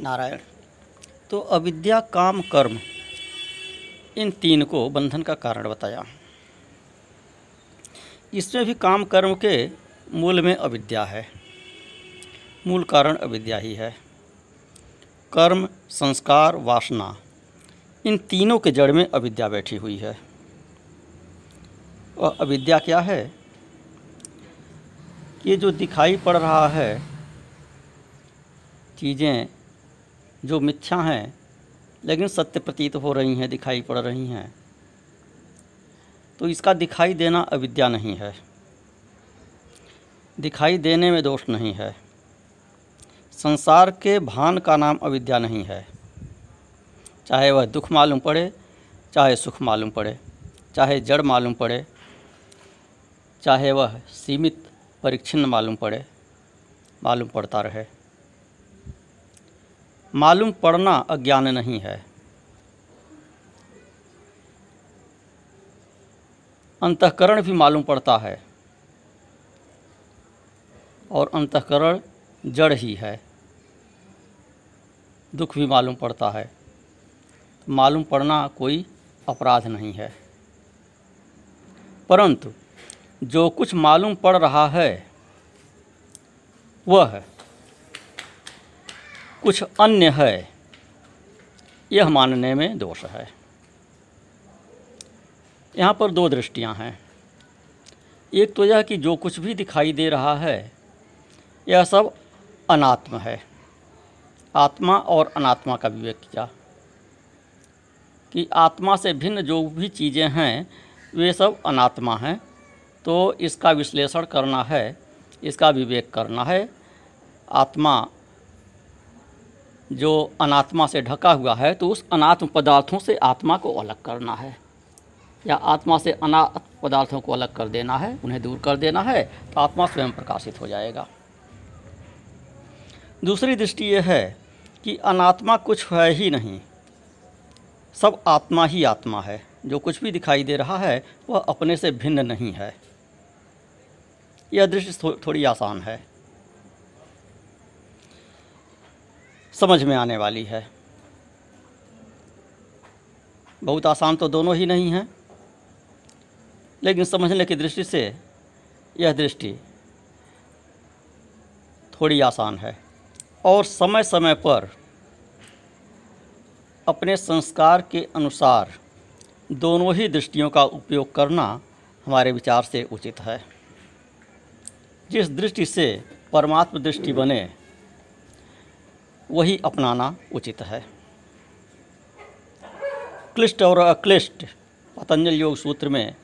नारायण। तो अविद्या, काम, कर्म, इन तीन को बंधन का कारण बताया। इसमें भी काम, कर्म के मूल में अविद्या है। मूल कारण अविद्या ही है। कर्म, संस्कार, वासना, इन तीनों के जड़ में अविद्या बैठी हुई है। और अविद्या क्या है? ये जो दिखाई पड़ रहा है, चीज़ें जो मिथ्या हैं, लेकिन सत्य प्रतीत हो रही हैं, दिखाई पड़ रही हैं। तो इसका दिखाई देना अविद्या नहीं है। दिखाई देने में दोष नहीं है। संसार के भान का नाम अविद्या नहीं है। चाहे वह दुख मालूम पड़े, चाहे सुख मालूम पड़े, चाहे जड़ मालूम पड़े, चाहे वह सीमित परिच्छिन्न मालूम पड़े, मालूम पड़ता रहे। मालूम पड़ना अज्ञान नहीं है। अंतकरण भी मालूम पड़ता है। और अंतकरण जड़ ही है। दुख भी मालूम पड़ता है। मालूम पड़ना कोई अपराध नहीं है। परंतु जो कुछ मालूम पड़ रहा है, वह कुछ अन्य है, यह मानने में दोष है। यहाँ पर दो दृष्टियाँ हैं। एक तो यह कि जो कुछ भी दिखाई दे रहा है, यह सब अनात्म है। आत्मा और अनात्मा का विवेक किया। कि आत्मा से भिन्न जो भी चीज़ें हैं, वे सब अनात्मा हैं। तो इसका विश्लेषण करना है, इसका विवेक करना है। आत्मा जो अनात्मा से ढका हुआ है तो उस अनात्म पदार्थों से आत्मा को अलग करना है। या आत्मा से अनात्म पदार्थों को अलग कर देना है उन्हें दूर कर देना है तो आत्मा स्वयं प्रकाशित हो जाएगा। दूसरी दृष्टि यह है कि अनात्मा कुछ है ही नहीं। सब आत्मा ही आत्मा है। जो कुछ भी दिखाई दे रहा है वह अपने से भिन्न नहीं है। यह दृष्टि थो, थोड़ी आसान है। समझ में आने वाली है। बहुत आसान तो दोनों ही नहीं हैं, लेकिन समझने की दृष्टि से यह दृष्टि थोड़ी आसान है। और समय समय पर अपने संस्कार के अनुसार दोनों ही दृष्टियों का उपयोग करना हमारे विचार से उचित है। जिस दृष्टि से परमात्म दृष्टि बने वही अपनाना उचित है। क्लिष्ट और अक्लिष्ट पतंजल योग सूत्र में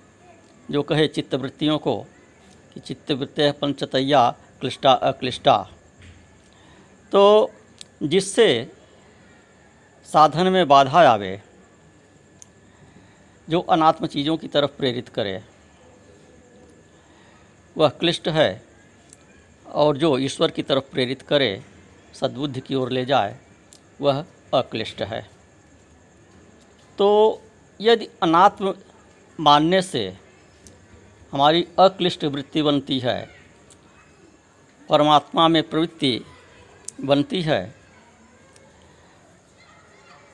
जो कहे चित्तवृत्तियों को कि चित्तवृत्ति पंचतया क्लिष्टा अक्लिष्टा। तो जिससे साधन में बाधा आवे, जो अनात्म चीज़ों की तरफ़ प्रेरित करे, वह क्लिष्ट है और जो ईश्वर की तरफ़ प्रेरित करे सद्बुद्धि की ओर ले जाए, वह अक्लिष्ट है। तो यदि अनात्म मानने से हमारी अक्लिष्ट वृत्ति बनती है, परमात्मा में प्रवृत्ति बनती है,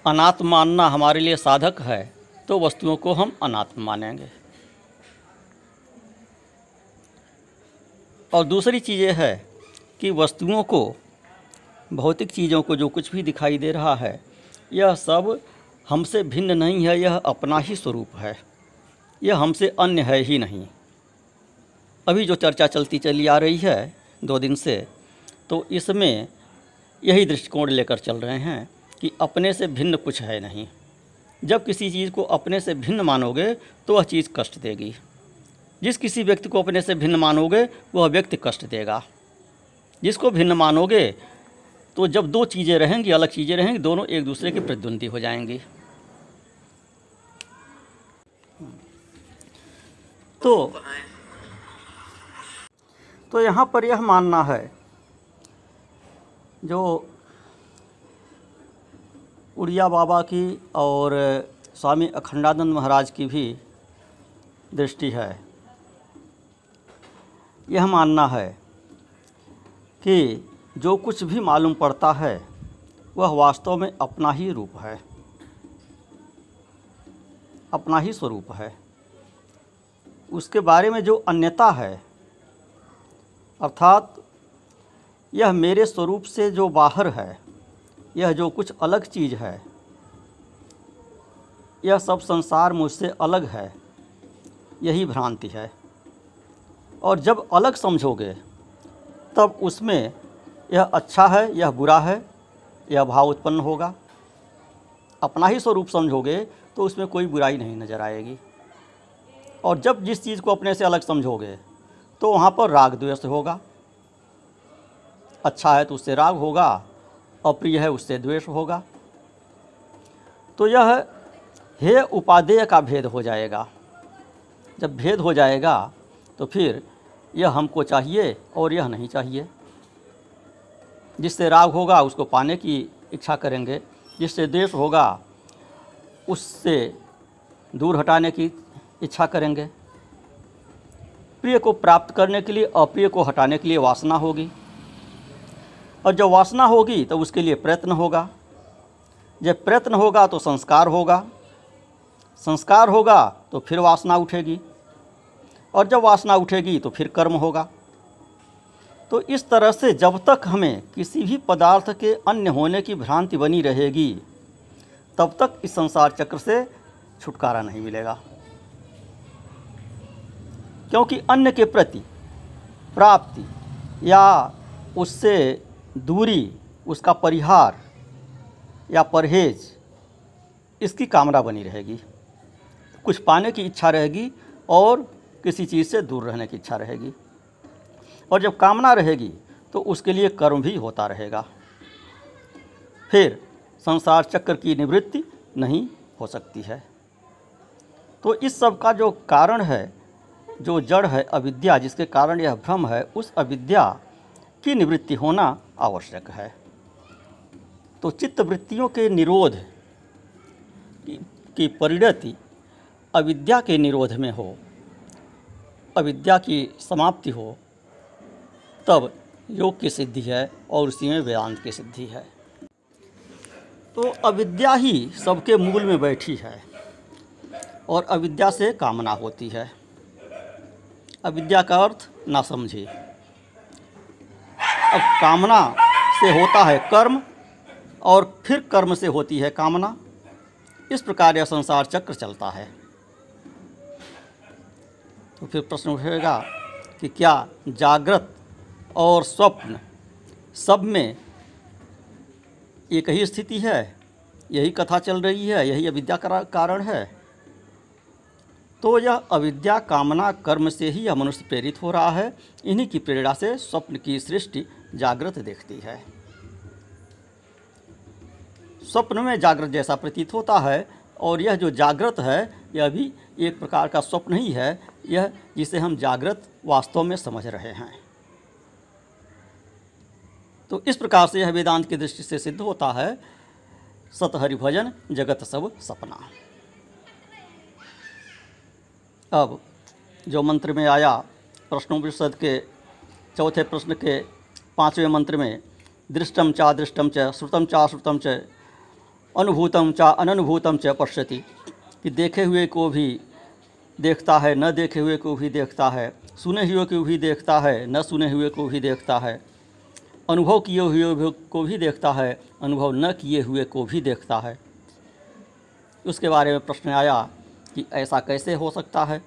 अनात्म मानना हमारे लिए साधक है तो वस्तुओं को हम अनात्म मानेंगे। और दूसरी चीज़ यह है कि वस्तुओं को भौतिक चीज़ों को जो कुछ भी दिखाई दे रहा है, यह सब हमसे भिन्न नहीं है, यह अपना ही स्वरूप है। यह हमसे अन्य है ही नहीं। अभी जो चर्चा चलती चली आ रही है, दो दिन से तो इसमें यही दृष्टिकोण लेकर चल रहे हैं कि अपने से भिन्न कुछ है नहीं। जब किसी चीज़ को अपने से भिन्न मानोगे तो वह चीज़ कष्ट देगी। जिस किसी व्यक्ति को अपने से भिन्न मानोगे, वह व्यक्ति कष्ट देगा। जिसको भिन्न मानोगे तो जब दो चीज़ें रहेंगी, अलग चीज़ें रहेंगी, दोनों एक दूसरे के प्रतिद्वंदी हो जाएँगी। तो तो यहाँ पर यह मानना है, जो उड़िया बाबा की और स्वामी अखंडानंद महाराज की भी दृष्टि है। यह मानना है कि जो कुछ भी मालूम पड़ता है, वह वास्तव में अपना ही रूप है। अपना ही स्वरूप है। उसके बारे में जो अन्यता है, अर्थात यह मेरे स्वरूप से जो बाहर है, यह जो कुछ अलग चीज़ है, यह सब संसार मुझसे अलग है, यही भ्रांति है। और जब अलग समझोगे, तब उसमें यह अच्छा है, यह बुरा है, यह भाव उत्पन्न होगा। अपना ही स्वरूप समझोगे तो उसमें कोई बुराई नहीं नज़र आएगी। और जब जिस चीज़ को अपने से अलग समझोगे तो वहाँ पर राग द्वेष होगा। अच्छा है तो उससे राग होगा, अप्रिय है उससे द्वेष होगा। तो यह हे उपादेय का भेद हो जाएगा। जब भेद हो जाएगा तो फिर यह हमको चाहिए और यह नहीं चाहिए। जिससे राग होगा, उसको पाने की इच्छा करेंगे। जिससे देश होगा, उससे दूर हटाने की इच्छा करेंगे। प्रिय को प्राप्त करने के लिए, अप्रिय को हटाने के लिए वासना होगी। और जब वासना होगी तो उसके लिए प्रयत्न होगा। जब प्रयत्न होगा तो संस्कार होगा। संस्कार होगा तो फिर वासना उठेगी। और जब वासना उठेगी तो फिर कर्म होगा। तो इस तरह से जब तक हमें किसी भी पदार्थ के अन्य होने की भ्रांति बनी रहेगी, तब तक इस संसार चक्र से छुटकारा नहीं मिलेगा। क्योंकि अन्य के प्रति प्राप्ति या उससे दूरी, उसका परिहार या परहेज, इसकी कामना बनी रहेगी। कुछ पाने की इच्छा रहेगी और किसी चीज़ से दूर रहने की इच्छा रहेगी। और जब कामना रहेगी तो उसके लिए कर्म भी होता रहेगा। फिर संसार चक्र की निवृत्ति नहीं हो सकती है। तो इस सब का जो कारण है जो जड़ है अविद्या जिसके कारण यह भ्रम है उस अविद्या की निवृत्ति होना आवश्यक है। तो चित्त वृत्तियों के निरोध की, की परिणति अविद्या के निरोध में हो अविद्या की समाप्ति हो तब योग की सिद्धि है और उसी में वेदांत की सिद्धि है। तो अविद्या ही सबके मूल में बैठी है और अविद्या से कामना होती है। अविद्या का अर्थ ना समझे। अब कामना से होता है कर्म और फिर कर्म से होती है कामना। इस प्रकार यह संसार चक्र चलता है। तो फिर प्रश्न उठेगा कि क्या जागृत और स्वप्न, सब में एक ही स्थिति है। यही कथा चल रही है, यही अविद्या का कारण है। तो यह अविद्या कामना कर्म से ही यह मनुष्य प्रेरित हो रहा है। इन्हीं की प्रेरणा से स्वप्न की सृष्टि जागृत देखती है। स्वप्न में जागृत जैसा प्रतीत होता है और यह जो जागृत है, यह भी एक प्रकार का स्वप्न ही है। यह जिसे हम जागृत वास्तव में समझ रहे हैं। तो इस प्रकार से यह वेदांत की दृष्टि से सिद्ध होता है सतहरि भजन, जगत सब सपना। अब जो मंत्र में आया, प्रश्नोपनिषद के, चौथे प्रश्न के पाँचवें मंत्र में दृष्टम चा दृष्टम च श्रुतम चा श्रुतम च अनुभूतम चा अनुभूतम च पश्यति, कि देखे हुए को भी देखता है, न देखे हुए को भी देखता है, सुने हुए को भी देखता है, न सुने हुए को भी देखता है। अनुभव किए हुए को भी देखता है, अनुभव न किए हुए को भी देखता है। उसके बारे में प्रश्न आया कि ऐसा कैसे हो सकता है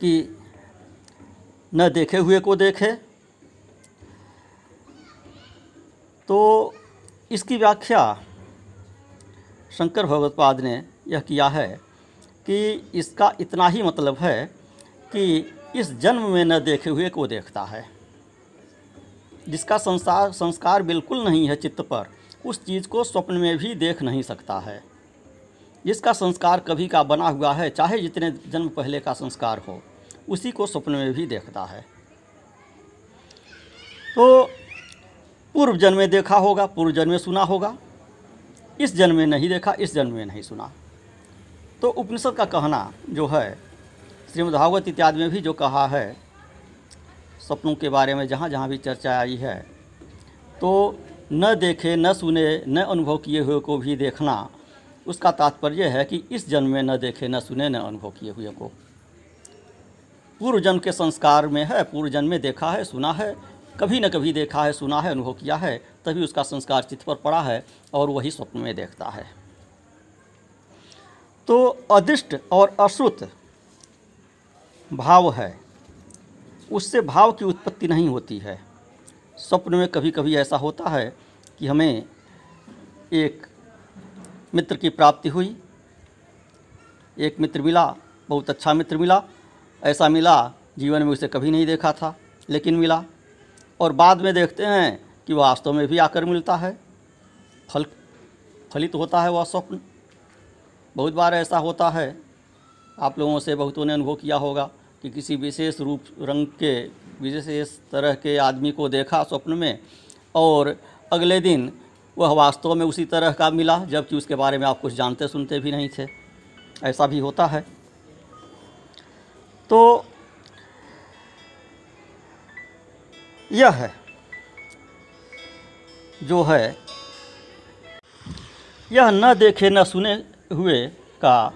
कि न देखे हुए को देखे। तो इसकी व्याख्या शंकर भगवतपाद ने यह किया है कि इसका इतना ही मतलब है कि इस जन्म में न देखे हुए को देखता है। जिसका संसार, संस्कार बिल्कुल नहीं है चित्त पर, उस चीज़ को स्वप्न में भी देख नहीं सकता है। जिसका संस्कार कभी का बना हुआ है, चाहे जितने जन्म पहले का संस्कार हो, उसी को स्वप्न में भी देखता है। तो पूर्व जन्म में देखा होगा, पूर्व जन्म में सुना होगा। इस जन्म में नहीं देखा, इस जन्म में नहीं सुना। तो उपनिषद का कहना जो है श्रीमद् भागवत इत्यादि में भी जो कहा है, सपनों के बारे में जहाँ जहाँ भी चर्चा आई है तो न देखे, न सुने, न अनुभव किए हुए को भी देखना, उसका तात्पर्य है कि इस जन्म में न देखे, न सुने, न अनुभव किए हुए को। पूर्व जन्म के संस्कार में है पूर्व जन्म में देखा है, सुना है, कभी न कभी देखा है, सुना है, अनुभव किया है, तभी उसका संस्कार चित्त पर पड़ा है और वही स्वप्न में देखता है। तो अदृष्ट और अश्रुत भाव है। उससे भाव की उत्पत्ति नहीं होती है। स्वप्न में कभी कभी ऐसा होता है कि हमें एक मित्र की प्राप्ति हुई, एक मित्र मिला, बहुत अच्छा मित्र मिला, ऐसा मिला, जीवन में उसे कभी नहीं देखा था, लेकिन मिला। और बाद में देखते हैं कि वह वास्तव में भी आकर मिलता है। फल, फलित होता है वह स्वप्न। बहुत बार ऐसा होता है। आप लोगों से बहुतों ने अनुभव किया होगा। कि किसी विशेष रूप, रंग के, विशेष तरह के आदमी को देखा स्वप्न में, और अगले दिन वह वास्तव में उसी तरह का मिला, जबकि उसके बारे में आप कुछ जानते सुनते भी नहीं थे। ऐसा भी होता है। तो यह है, जो है, यह न देखे न सुने हुए का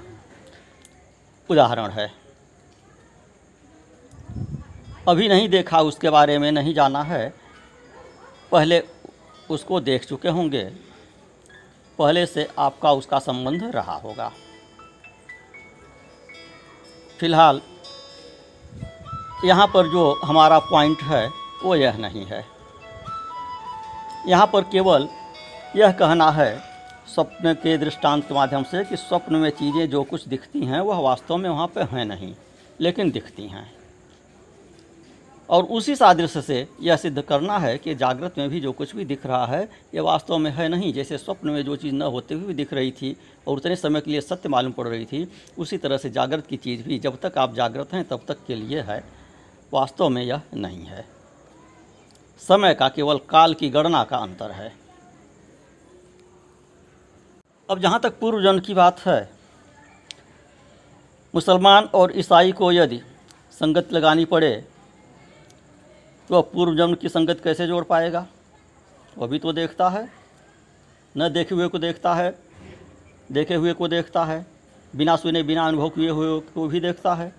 उदाहरण है। अभी नहीं देखा, उसके बारे में नहीं जाना है। पहले उसको देख चुके होंगे। पहले से आपका उसका संबंध रहा होगा। फ़िलहाल, यहाँ पर जो हमारा पॉइंट है, वो यह नहीं है। यहाँ पर केवल यह कहना है, स्वप्न के दृष्टांत के माध्यम से कि स्वप्न में चीज़ें जो कुछ दिखती हैं, वह वास्तव में वहाँ पर हैं नहीं, लेकिन दिखती हैं। और उसी सादृश्य से यह सिद्ध करना है कि जागृत में भी जो कुछ भी दिख रहा है, ये वास्तव में है नहीं। जैसे स्वप्न में जो चीज़ न होते हुए भी दिख रही थी और उतने समय के लिए सत्य मालूम पड़ रही थी, उसी तरह से जागृत की चीज़ भी जब तक आप जागृत हैं, तब तक के लिए है। वास्तव में यह नहीं है। समय का केवल काल की गणना का अंतर है। अब जहाँ तक पूर्व जन्म की बात है, मुसलमान और ईसाई को यदि संगत लगानी पड़े तो पूर्व जन्म की संगत कैसे जोड़ पाएगा? वह भी तो देखता है। न देखे हुए को देखता है, देखे हुए को देखता है। बिना सुने, बिना अनुभव किए हुए को भी देखता है।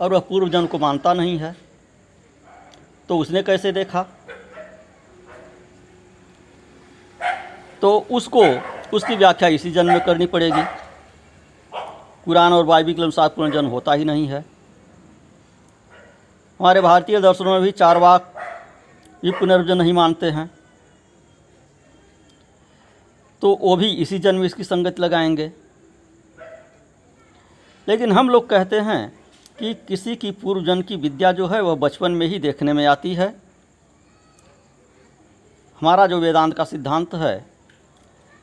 और वह पूर्व जन्म को मानता नहीं है। तो उसने कैसे देखा? तो उसको, उसकी व्याख्या इसी जन्म में करनी पड़ेगी। कुरान और बाइबिल के अनुसार पुनर्जन्म होता ही नहीं है। हमारे भारतीय दर्शनों में भी चार वाक ये पुनर्जन्म नहीं मानते हैं। तो वो भी इसी जन्म इसकी संगत लगाएँगे। लेकिन हम लोग कहते हैं कि किसी की पूर्व जन्म की विद्या जो है, वह बचपन में ही देखने में आती है। हमारा जो वेदांत का सिद्धांत है,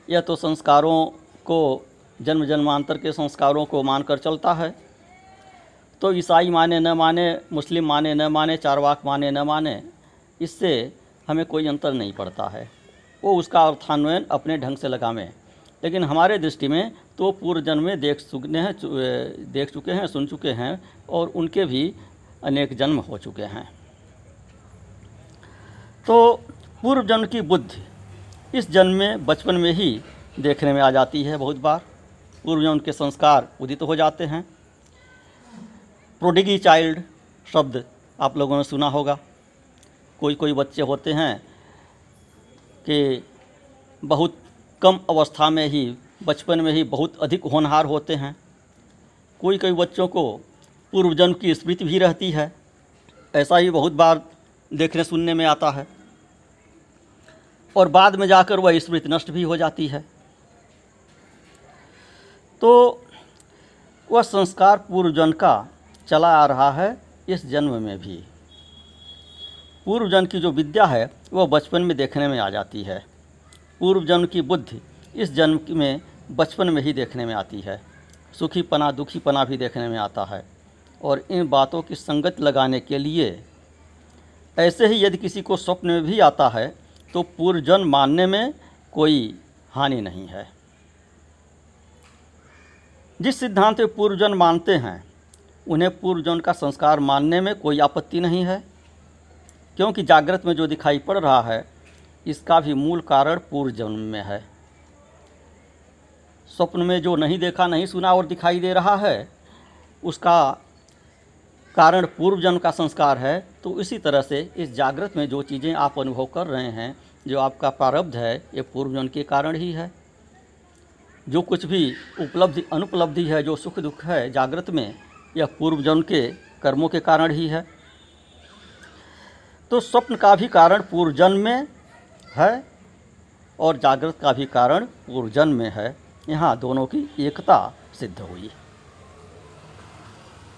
यह तो संस्कारों को जन्म जन्मांतर के संस्कारों को मानकर चलता है। तो ईसाई माने, न माने, मुस्लिम माने, न माने, चारवाक माने, न माने, इससे हमें कोई अंतर नहीं पड़ता है। वो उसका अर्थान्वयन अपने ढंग से लगावें। लेकिन हमारे दृष्टि में तो पूर्व जन्म में देख चुके हैं देख चुके हैं, सुन चुके हैं, और उनके भी अनेक जन्म हो चुके हैं। तो पूर्व जन्म की बुद्धि इस जन्म में, बचपन में ही देखने में आ जाती है बहुत बार। पूर्व जन्म के संस्कार उदित हो जाते हैं। प्रोडिगी चाइल्ड शब्द आप लोगों ने सुना होगा। कोई कोई बच्चे होते हैं कि बहुत कम अवस्था में ही, बचपन में ही बहुत अधिक होनहार होते हैं। कोई कोई बच्चों को पूर्व जन्म की स्मृति भी रहती है। ऐसा ही बहुत बार देखने सुनने में आता है। और बाद में जाकर वह स्मृति नष्ट भी हो जाती है। तो वह संस्कार पूर्वजन का चला आ रहा है इस जन्म में भी। पूर्व जन्म की जो विद्या है वह बचपन में देखने में आ जाती है। पूर्व जन्म की बुद्धि इस जन्म में बचपन में ही देखने में आती है। सुखी पना दुखी पना भी देखने में आता है। और इन बातों की संगत लगाने के लिए ऐसे ही यदि किसी को स्वप्न में भी आता है तो पूर्व जन्म मानने में कोई हानि नहीं है। जिस सिद्धांत में पूर्व मानते हैं उन्हें पूर्व का संस्कार मानने में कोई आपत्ति नहीं है, क्योंकि जागृत में जो दिखाई पड़ रहा है, इसका भी मूल कारण पूर्व जन्म में है। स्वप्न में जो नहीं देखा, नहीं सुना और दिखाई दे रहा है, उसका कारण पूर्व जन्म का संस्कार है। तो इसी तरह से इस जागृत में जो चीज़ें आप अनुभव कर रहे हैं, जो आपका प्रारब्ध है, ये पूर्व जन्म के कारण ही है। जो कुछ भी उपलब्धि, अनुपलब्धि है, जो सुख दुख है जागृत में यह पूर्व जन्म के कर्मों के कारण ही है। तो स्वप्न का भी कारण पूर्व जन्म में है और जागृत का भी कारण पूर्व जन्म में है। यहाँ दोनों की एकता सिद्ध हुई।